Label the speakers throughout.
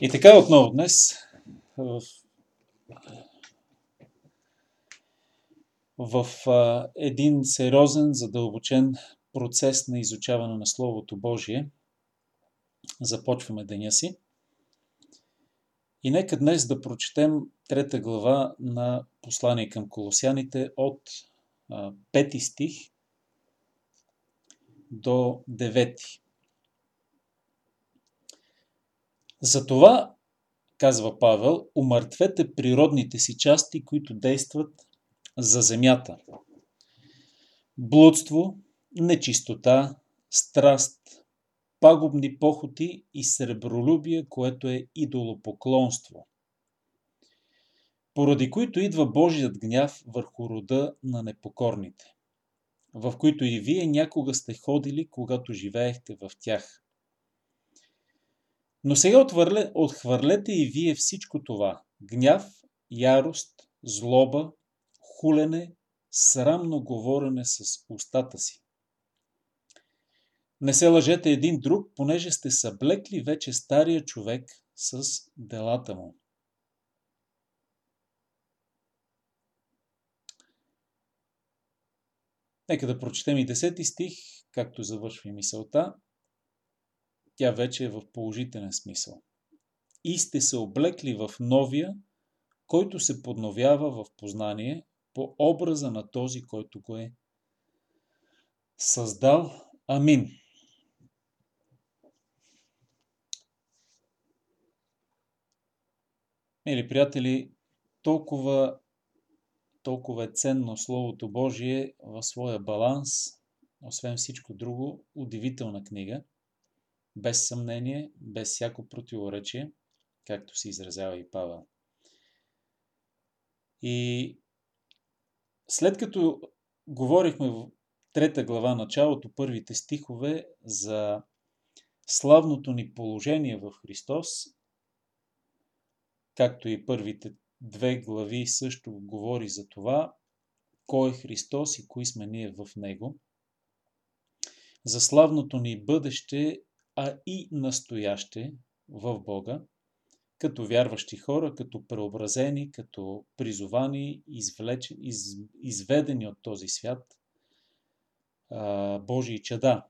Speaker 1: И така отново днес в, в един сериозен, задълбочен процес на изучаване на Словото Божие започваме деня си. И нека днес да прочетем трета глава на послание към колосяните от а, пети стих до девети. Затова, казва Павел, умъртвете природните си части, които действат за земята. Блудство, нечистота, страст, пагубни похоти и сребролюбие, което е идолопоклонство, поради които идва Божият гняв върху рода на непокорните, в които и вие някога сте ходили, когато живеехте в тях. Но сега отхвърлете и вие всичко това – гняв, ярост, злоба, хулене, срамно говорене с устата си. Не се лъжете един друг, понеже сте съблекли вече стария човек с делата му. Нека да прочетем и 10 стих, както завършва мисълта тя вече е в положителен смисъл. И сте се облекли в новия, който се подновява в познание по образа на този, който го е създал. Амин. Мили приятели, толкова, толкова е ценно Словото Божие в своя баланс, освен всичко друго, удивителна книга – без съмнение, без всяко противоречие, както се изразява и Павел. И след като говорихме в трета глава, началото, първите стихове за славното ни положение в Христос, както и първите две глави също говори за това, кой е Христос и кои сме ние в Него, за славното ни бъдеще а и настояще в Бога, като вярващи хора, като преобразени, като призовани, извлечени, из, изведени от този свят а, Божии чада.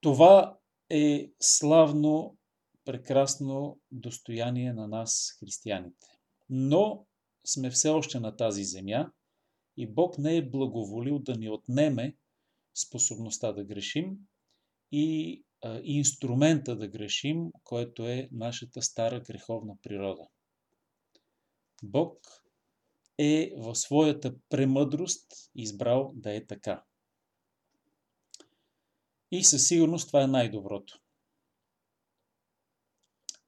Speaker 1: Това е славно, прекрасно достояние на нас, християните. Но сме все още на тази земя и Бог не е благоволил да ни отнеме способността да грешим и а, инструмента да грешим, който е нашата стара греховна природа. Бог е в своята премъдрост избрал да е така. И със сигурност това е най-доброто.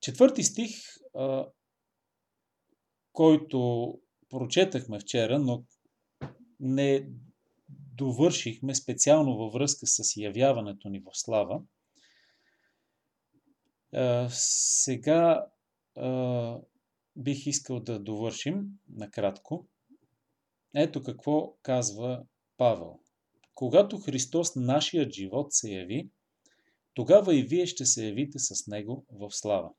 Speaker 1: Четвърти стих, а, който прочетахме вчера, но не довършихме специално във връзка с явяването ни в слава. Сега бих искал да довършим накратко. Ето какво казва Павел. Когато Христос, нашият живот, се яви, тогава и вие ще се явите с Него в слава.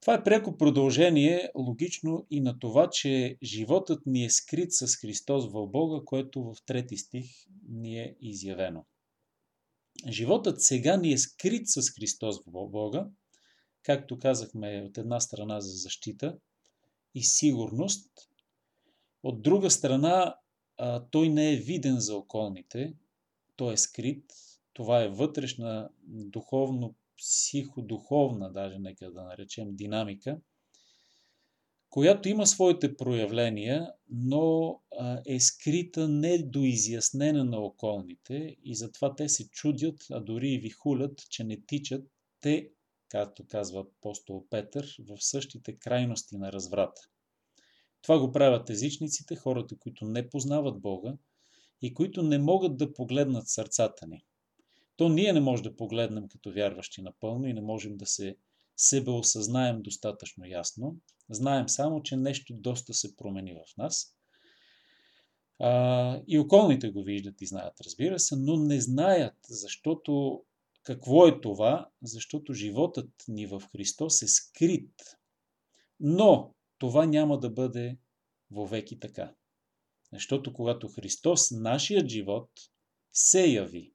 Speaker 1: Това е пряко продължение, логично и на това, че животът ни е скрит с Христос в Бога, което в трети стих ни е изявено. Животът сега ни е скрит с Христос в Бога, както казахме от една страна за защита и сигурност, от друга страна той не е виден за околните, той е скрит, това е вътрешна духовно психодуховна, даже нека да наречем, динамика, която има своите проявления, но е скрита недоизяснена на околните и затова те се чудят, а дори и вихулят, че не тичат те, както казва апостол Петър, в същите крайности на разврата. Това го правят езичниците, хората, които не познават Бога и които не могат да погледнат сърцата ни то ние не можем да погледнем като вярващи напълно и не можем да се себе осъзнаем достатъчно ясно. Знаем само, че нещо доста се промени в нас. А, и околните го виждат и знаят, разбира се, но не знаят, защото Какво е това? Защото животът ни в Христос е скрит. Но това няма да бъде вовеки така. Защото когато Христос, нашият живот, се яви.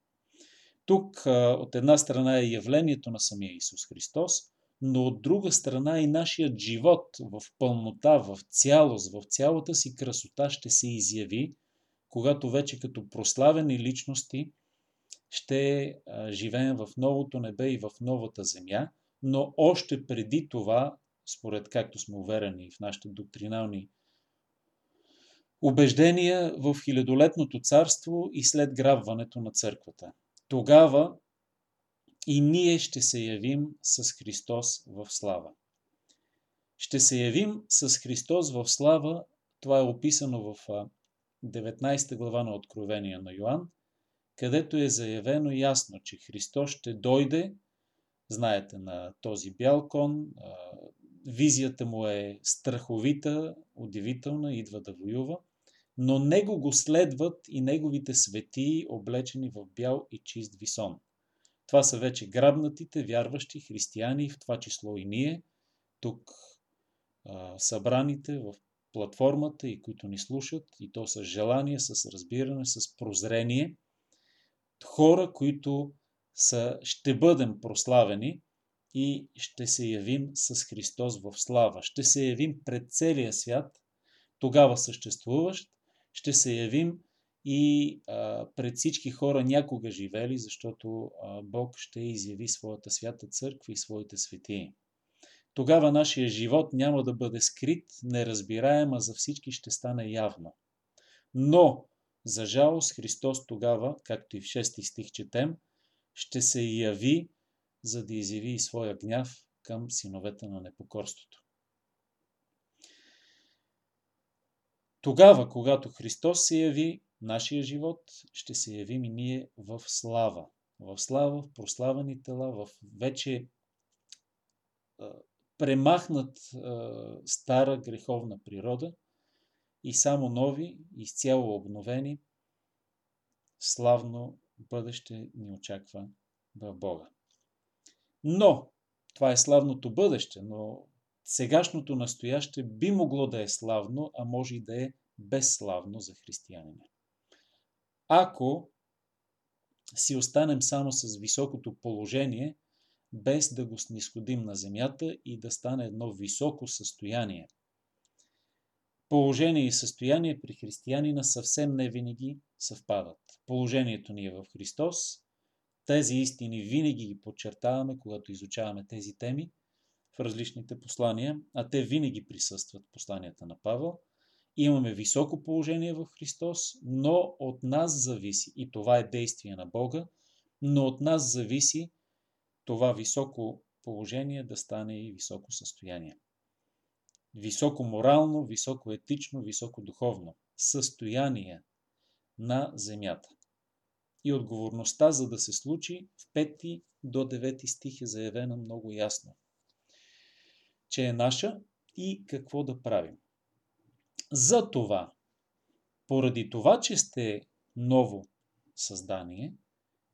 Speaker 1: Тук от една страна е явлението на самия Исус Христос, но от друга страна и нашият живот в пълнота, в цялост, в цялата си красота ще се изяви, когато вече като прославени личности ще живеем в новото небе и в новата земя, но още преди това, според както сме уверени в нашите доктринални убеждения в хилядолетното царство и след грабването на църквата. Тогава и ние ще се явим с Христос в слава. Ще се явим с Христос в слава, това е описано в 19 глава на Откровение на Йоанн, където е заявено ясно, че Христос ще дойде, знаете, на този бял кон, визията му е страховита, удивителна, идва да воюва, но него го следват и неговите светии, облечени в бял и чист висон. Това са вече грабнатите, вярващи християни, в това число и ние, тук събраните в платформата и които ни слушат, и то с желание, с разбиране, с прозрение. Хора, които са, ще бъдем прославени и ще се явим с Христос в слава. Ще се явим пред целия свят, тогава съществуващ, ще се явим и а, пред всички хора някога живели, защото а, Бог ще изяви своята свята църква и своите светии. Тогава нашия живот няма да бъде скрит, неразбираем, а за всички ще стане явно. Но, за жалост, Христос тогава, както и в 6 стих четем, ще се яви, за да изяви и своя гняв към синовете на непокорството. Тогава, когато Христос се яви, нашия живот, ще се явим и ние в слава. В слава, в прославени тела, в вече премахнат стара греховна природа и само нови, изцяло обновени, славно бъдеще ни очаква в Бога. Но, това е славното бъдеще, но сегашното настояще би могло да е славно, а може и да е безславно за християнина. Ако си останем само с високото положение, без да го снисходим на земята и да стане едно високо състояние. Положение и състояние при християнина съвсем не винаги съвпадат. Положението ни е в Христос. Тези истини винаги ги подчертаваме, когато изучаваме тези теми в различните послания, а те винаги присъстват в посланията на Павел. Имаме високо положение в Христос, но от нас зависи, и това е действие на Бога, но от нас зависи това високо положение да стане и високо състояние. Високо морално, високо етично, високо духовно състояние на земята. И отговорността за да се случи в 5 до 9 стих е заявена много ясно. Че е наша и какво да правим. За това, поради това, че сте ново създание,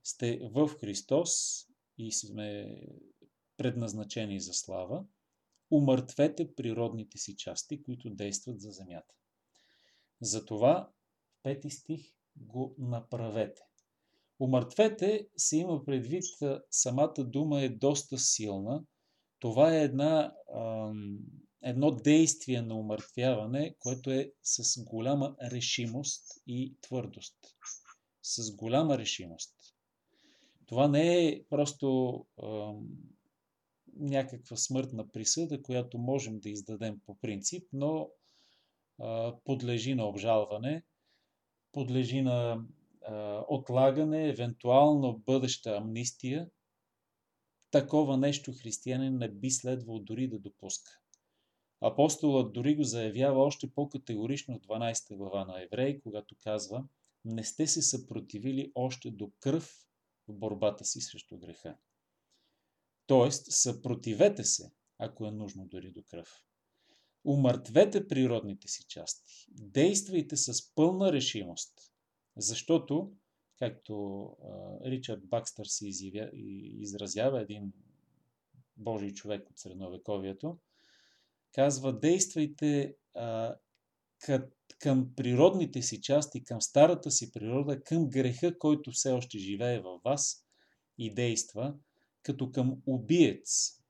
Speaker 1: сте в Христос и сме предназначени за слава, умъртвете природните си части, които действат за земята. Затова, пети стих, го направете. Умъртвете се има предвид, самата дума е доста силна. Това е една, едно действие на умъртвяване, което е с голяма решимост и твърдост. С голяма решимост. Това не е просто някаква смъртна присъда, която можем да издадем по принцип, но а, подлежи на обжалване, подлежи на а, отлагане, евентуално бъдеща амнистия. Такова нещо християнин не би следвал дори да допуска. Апостолът дори го заявява още по-категорично в 12 глава на Евреи, когато казва Не сте се съпротивили още до кръв в борбата си срещу греха. Тоест, съпротивете се, ако е нужно дори до кръв. Умъртвете природните си части. Действайте с пълна решимост, защото, както Ричард Бакстър се изразява, един Божий човек от средновековието, казва, действайте към природните си части, към старата си природа, към греха, който все още живее във вас и действа, като към убиец.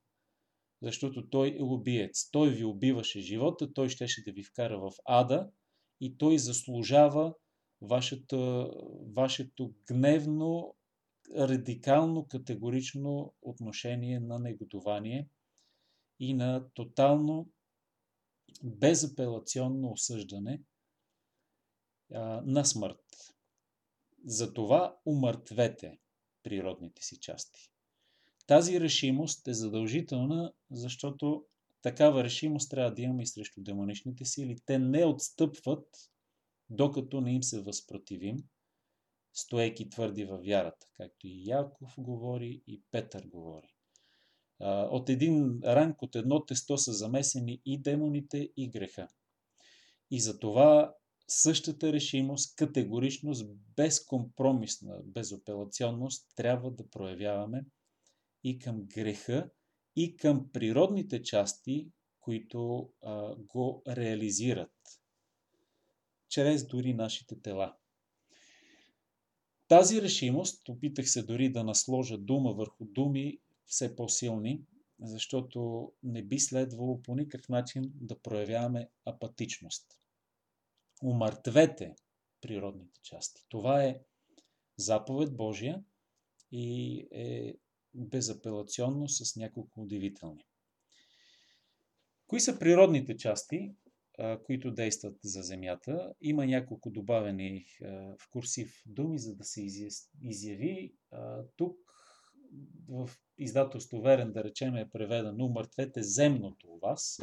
Speaker 1: Защото той е убиец. Той ви убиваше живота, той щеше да ви вкара в ада и той заслужава вашето, вашето гневно, радикално, категорично отношение на негодование и на тотално безапелационно осъждане а, на смърт. Затова умъртвете природните си части. Тази решимост е задължителна, защото такава решимост трябва да имаме и срещу демоничните сили. Те не отстъпват, докато не им се възпротивим, стоейки твърди във вярата, както и Яков говори и Петър говори. От един ранг, от едно тесто са замесени и демоните, и греха. И за това същата решимост, категоричност, безкомпромисна безапелационност трябва да проявяваме и към греха, и към природните части, които а, го реализират, чрез дори нашите тела. Тази решимост, опитах се дори да насложа дума върху думи, все по-силни, защото не би следвало по никакъв начин да проявяваме апатичност. Умъртвете природните части. Това е заповед Божия и е безапелационно с няколко удивителни. Кои са природните части, които действат за Земята? Има няколко добавени в курсив думи, за да се изяви. Тук в издателство Верен, да речем, е преведено Умъртвете земното у вас.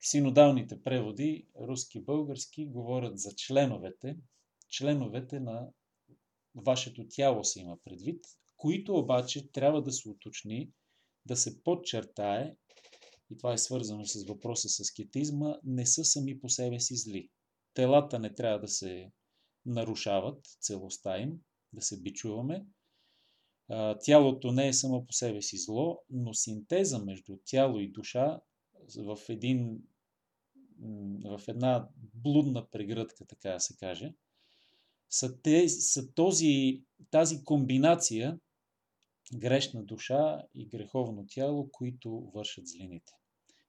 Speaker 1: Синодалните преводи, руски, български, говорят за членовете, членовете на вашето тяло се има предвид, които обаче трябва да се уточни, да се подчертае, и това е свързано с въпроса с кетизма, не са сами по себе си зли. Телата не трябва да се нарушават целостта им, да се бичуваме. Тялото не е само по себе си зло, но синтеза между тяло и душа в, един, в една блудна прегръдка, така да се каже, са, те, са този, тази комбинация грешна душа и греховно тяло, които вършат злините.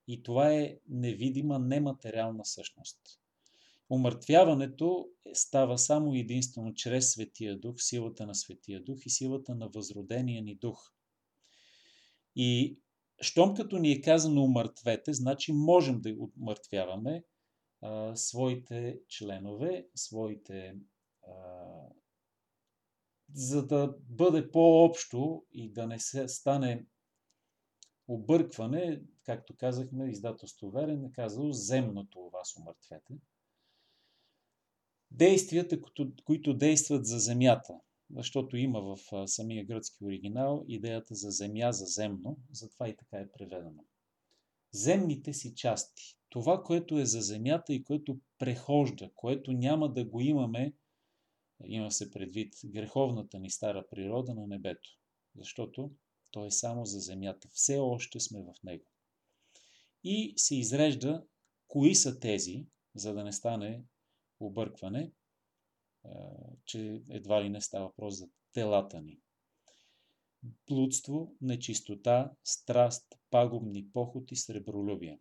Speaker 1: И това е невидима, нематериална същност. Умъртвяването става само единствено чрез Светия Дух, силата на Светия Дух и силата на възродения ни Дух. И щом като ни е казано умъртвете, значи можем да умъртвяваме а, своите членове, своите за да бъде по-общо и да не се стане объркване, както казахме, издателство Верен е казало земното у вас умъртвете. Действията, които действат за земята, защото има в самия гръцки оригинал идеята за земя, за земно, затова и така е преведено. Земните си части, това, което е за земята и което прехожда, което няма да го имаме има се предвид греховната ни стара природа на небето, защото то е само за земята. Все още сме в него. И се изрежда кои са тези, за да не стане объркване, че едва ли не става въпрос за телата ни. Блудство, нечистота, страст, пагубни похоти, сребролюбие.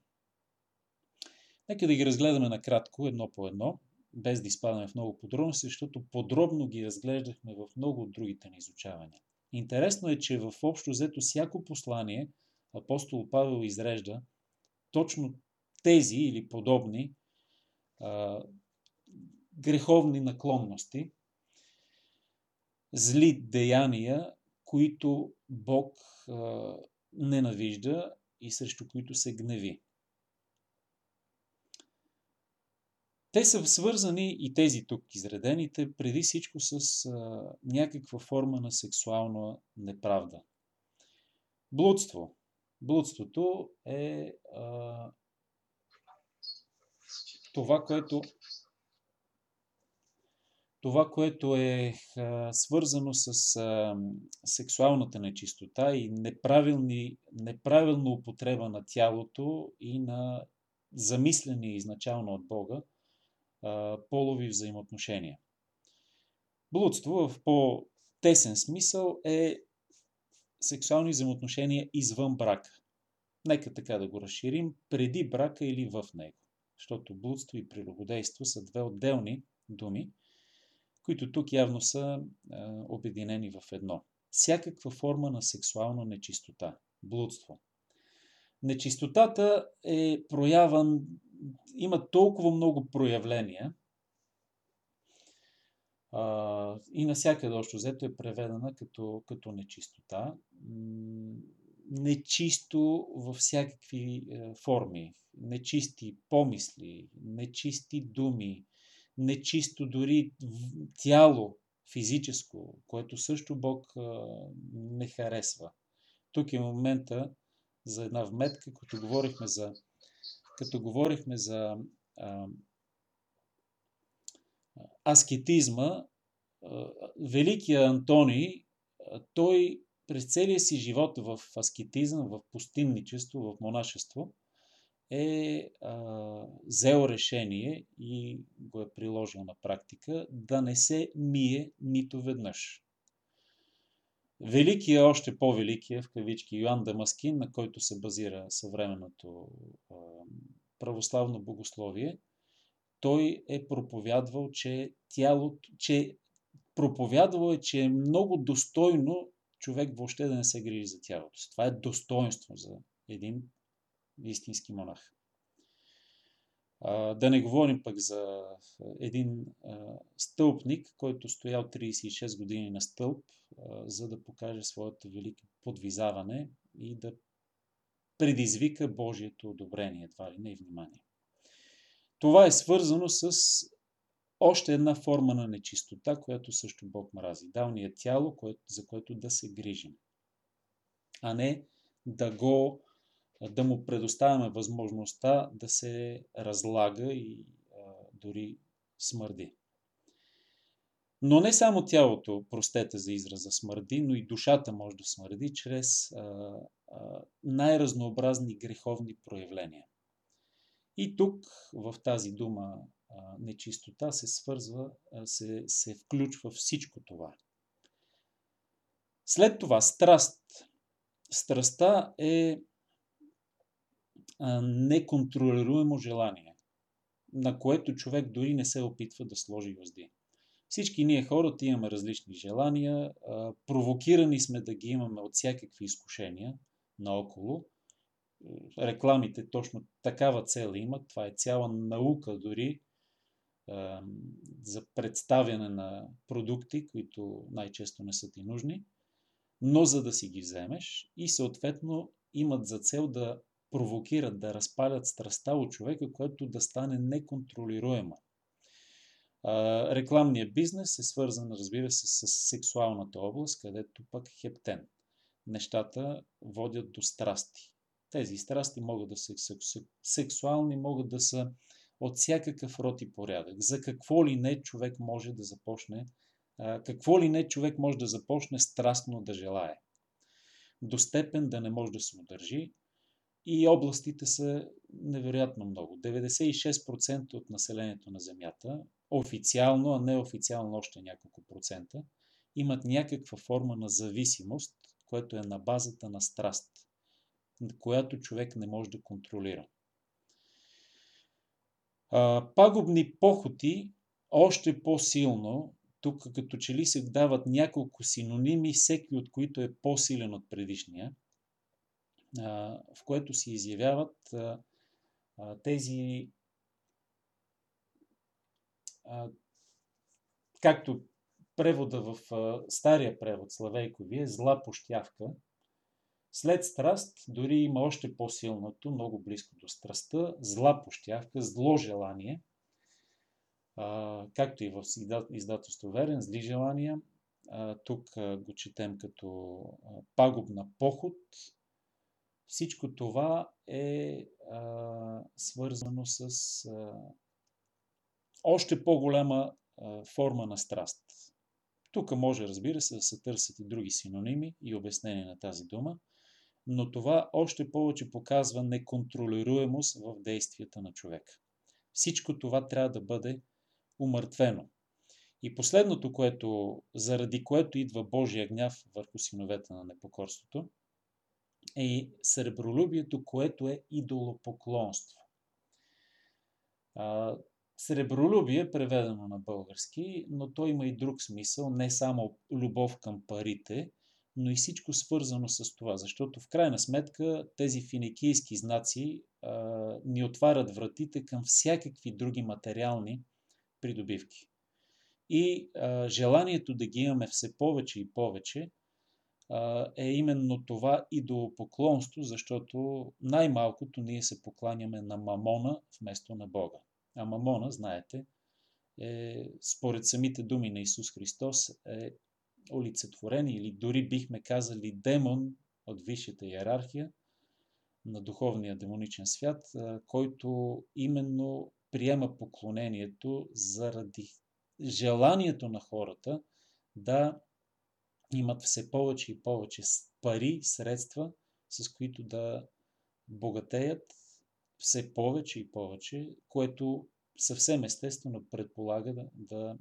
Speaker 1: Нека да ги разгледаме накратко, едно по едно без да изпадаме в много подробности, защото подробно ги разглеждахме в много от другите ни изучавания. Интересно е, че в общо взето всяко послание апостол Павел изрежда точно тези или подобни а, греховни наклонности, зли деяния, които Бог а, ненавижда и срещу които се гневи. Те са свързани и тези тук изредените преди всичко с а, някаква форма на сексуална неправда. Блудство. Блудството е а, това, което това, което е а, свързано с а, сексуалната нечистота и неправилна употреба на тялото и на замислени изначално от Бога полови взаимоотношения. Блудство в по-тесен смисъл е сексуални взаимоотношения извън брака. Нека така да го разширим, преди брака или в него. Защото блудство и прелюбодейство са две отделни думи, които тук явно са е, обединени в едно. Всякаква форма на сексуална нечистота, блудство. Нечистотата е прояван, има толкова много проявления а, и навсякъде още взето е преведена като, като нечистота. Нечисто във всякакви е, форми. Нечисти помисли, нечисти думи, нечисто дори тяло, физическо, което също Бог а, не харесва. Тук е момента за една вметка, като говорихме за, като говорихме за а, аскетизма, а, великия Антоний, а, той през целия си живот в аскетизъм, в пустинничество, в монашество – е а, взел решение и го е приложил на практика да не се мие нито веднъж. Великият, още по-великия, в кавички, Йоанн Дамаскин, на който се базира съвременното православно богословие, той е проповядвал, че тялото, че проповядвал е, че е много достойно човек въобще да не се грижи за тялото си. Това е достоинство за един истински монах. Да не говорим пък за един стълпник, който стоял 36 години на стълб, за да покаже своето велико подвизаване и да предизвика Божието одобрение, това ли не и внимание. Това е свързано с още една форма на нечистота, която също Бог мрази. Дал ни е тяло, за което да се грижим, а не да го да му предоставяме възможността да се разлага и а, дори смърди. Но не само тялото, простете за израза смърди, но и душата може да смърди чрез най-разнообразни греховни проявления. И тук в тази дума нечистота се свързва, се, се включва всичко това. След това страст. Страстта е неконтролируемо желание, на което човек дори не се опитва да сложи възди. Всички ние хората имаме различни желания, провокирани сме да ги имаме от всякакви изкушения наоколо. Рекламите точно такава цел имат. Това е цяла наука дори за представяне на продукти, които най-често не са ти нужни, но за да си ги вземеш и съответно имат за цел да провокират, да разпалят страста от човека, което да стане неконтролируема. Рекламният бизнес е свързан, разбира се, с сексуалната област, където пък хептен. Нещата водят до страсти. Тези страсти могат да са сексуални, могат да са от всякакъв род и порядък. За какво ли не човек може да започне, какво ли не човек може да започне страстно да желае. До степен да не може да се удържи, и областите са невероятно много. 96% от населението на Земята, официално, а неофициално още няколко процента, имат някаква форма на зависимост, което е на базата на страст, която човек не може да контролира. Пагубни похоти още по-силно, тук като че ли се дават няколко синоними, всеки от които е по-силен от предишния – в което се изявяват тези както превода в стария превод Славейкови е зла пощявка. След страст дори има още по-силното, много близко до страстта, зла пощявка, зло желание, както и в издателство Верен, зли желания. Тук го четем като пагубна поход, всичко това е а, свързано с а, още по-голяма форма на страст. Тук може, разбира се, да се търсят и други синоними и обяснения на тази дума, но това още повече показва неконтролируемост в действията на човека. Всичко това трябва да бъде умъртвено. И последното, което, заради което идва Божия гняв върху синовете на непокорството, е сребролюбието, което е идолопоклонство. Сребролюбие е преведено на български, но то има и друг смисъл, не само любов към парите, но и всичко свързано с това, защото в крайна сметка тези финикийски знаци а, ни отварят вратите към всякакви други материални придобивки. И а, желанието да ги имаме все повече и повече а, е именно това идолопоклонство, защото най-малкото ние се покланяме на мамона вместо на Бога. А мамона, знаете, е, според самите думи на Исус Христос, е олицетворен или дори бихме казали демон от висшата иерархия на духовния демоничен свят, който именно приема поклонението заради желанието на хората да имат все повече и повече пари, средства, с които да богатеят все повече и повече, което съвсем естествено предполага да, да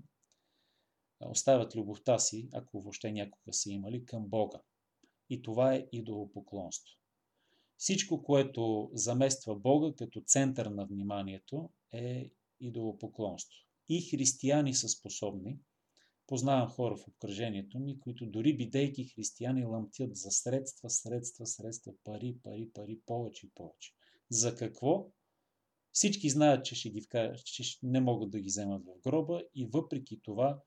Speaker 1: оставят любовта си, ако въобще някога са имали, към Бога. И това е идолопоклонство. Всичко, което замества Бога като център на вниманието, е идолопоклонство. И християни са способни. Познавам хора в обкръжението ми, които дори бидейки християни лъмтят за средства, средства, средства, пари, пари, пари, повече и повече. За какво? Всички знаят, че, ще ги вкарат, че не могат да ги вземат в гроба и въпреки това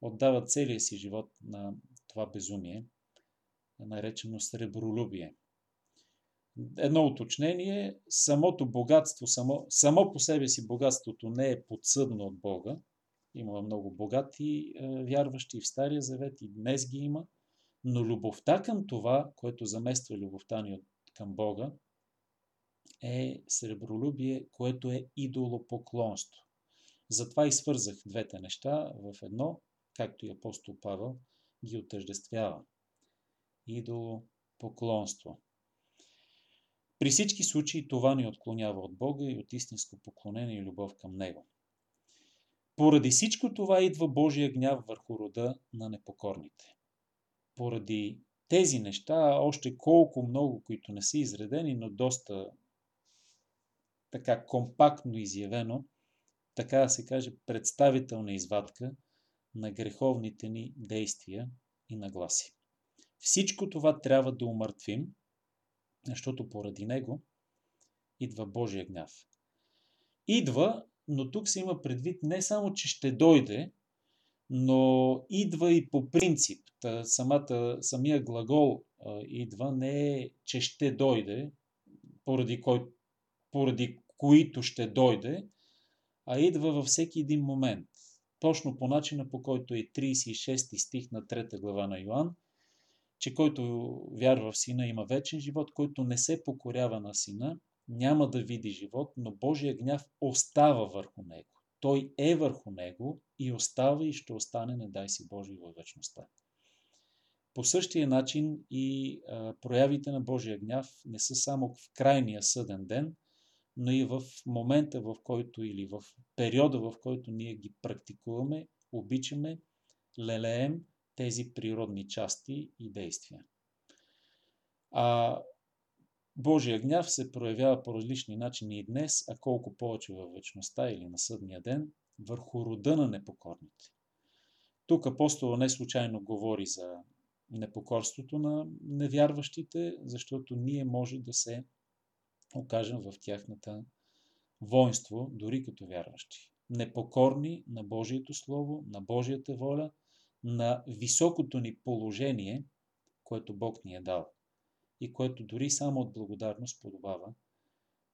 Speaker 1: отдават целия си живот на това безумие, наречено сребролюбие. Едно уточнение, самото богатство, само, само по себе си богатството не е подсъдно от Бога. Има много богати е, вярващи в Стария Завет и днес ги има, но любовта към това, което замества любовта ни към Бога, е сребролюбие, което е идолопоклонство. Затова и свързах двете неща в едно, както и апостол Павел ги отъждествява. Идолопоклонство. При всички случаи това ни отклонява от Бога и от истинско поклонение и любов към Него. Поради всичко това идва Божия гняв върху рода на непокорните. Поради тези неща, още колко много, които не са изредени, но доста така компактно изявено, така да се каже, представителна извадка на греховните ни действия и нагласи. Всичко това трябва да умъртвим, защото поради него идва Божия гняв. Идва, но тук се има предвид не само, че ще дойде, но идва и по принцип. Та самата, самия глагол а, идва не е, че ще дойде, поради, кой, поради които ще дойде, а идва във всеки един момент. Точно по начина, по който е 36 стих на 3 глава на Йоанн, че който вярва в Сина има вечен живот, който не се покорява на Сина, няма да види живот, но Божия гняв остава върху него. Той е върху него и остава и ще остане, не дай си Божий във вечността. По същия начин и а, проявите на Божия гняв не са само в крайния съден ден, но и в момента, в който или в периода, в който ние ги практикуваме, обичаме, лелеем тези природни части и действия. А Божия гняв се проявява по различни начини и днес, а колко повече във вечността или на съдния ден, върху рода на непокорните. Тук апостола не случайно говори за непокорството на невярващите, защото ние може да се окажем в тяхната воинство, дори като вярващи. Непокорни на Божието Слово, на Божията воля, на високото ни положение, което Бог ни е дал и което дори само от благодарност подобава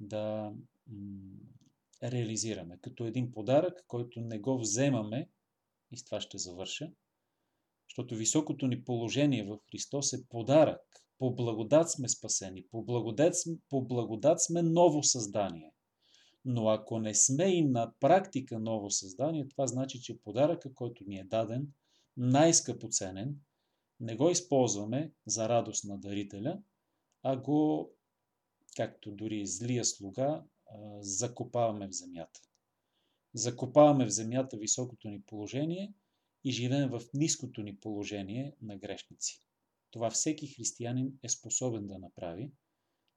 Speaker 1: да реализираме. Като един подарък, който не го вземаме, и с това ще завърша, защото високото ни положение в Христос е подарък. По благодат сме спасени, по благодат, по благодат сме ново създание. Но ако не сме и на практика ново създание, това значи, че подаръка, който ни е даден, най-скъпоценен, не го използваме за радост на дарителя, а го, както дори злия слуга, закопаваме в земята. Закопаваме в земята високото ни положение и живеем в ниското ни положение на грешници. Това всеки християнин е способен да направи,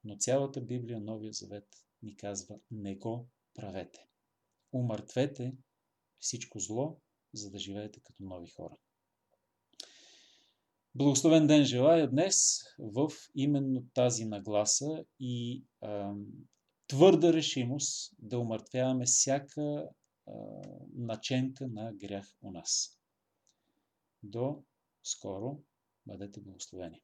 Speaker 1: но цялата Библия, Новия Завет ни казва не го правете. Умъртвете всичко зло, за да живеете като нови хора. Благословен ден желая днес в именно тази нагласа и а, твърда решимост да умъртвяваме всяка а, наченка на грях у нас. До скоро бъдете благословени.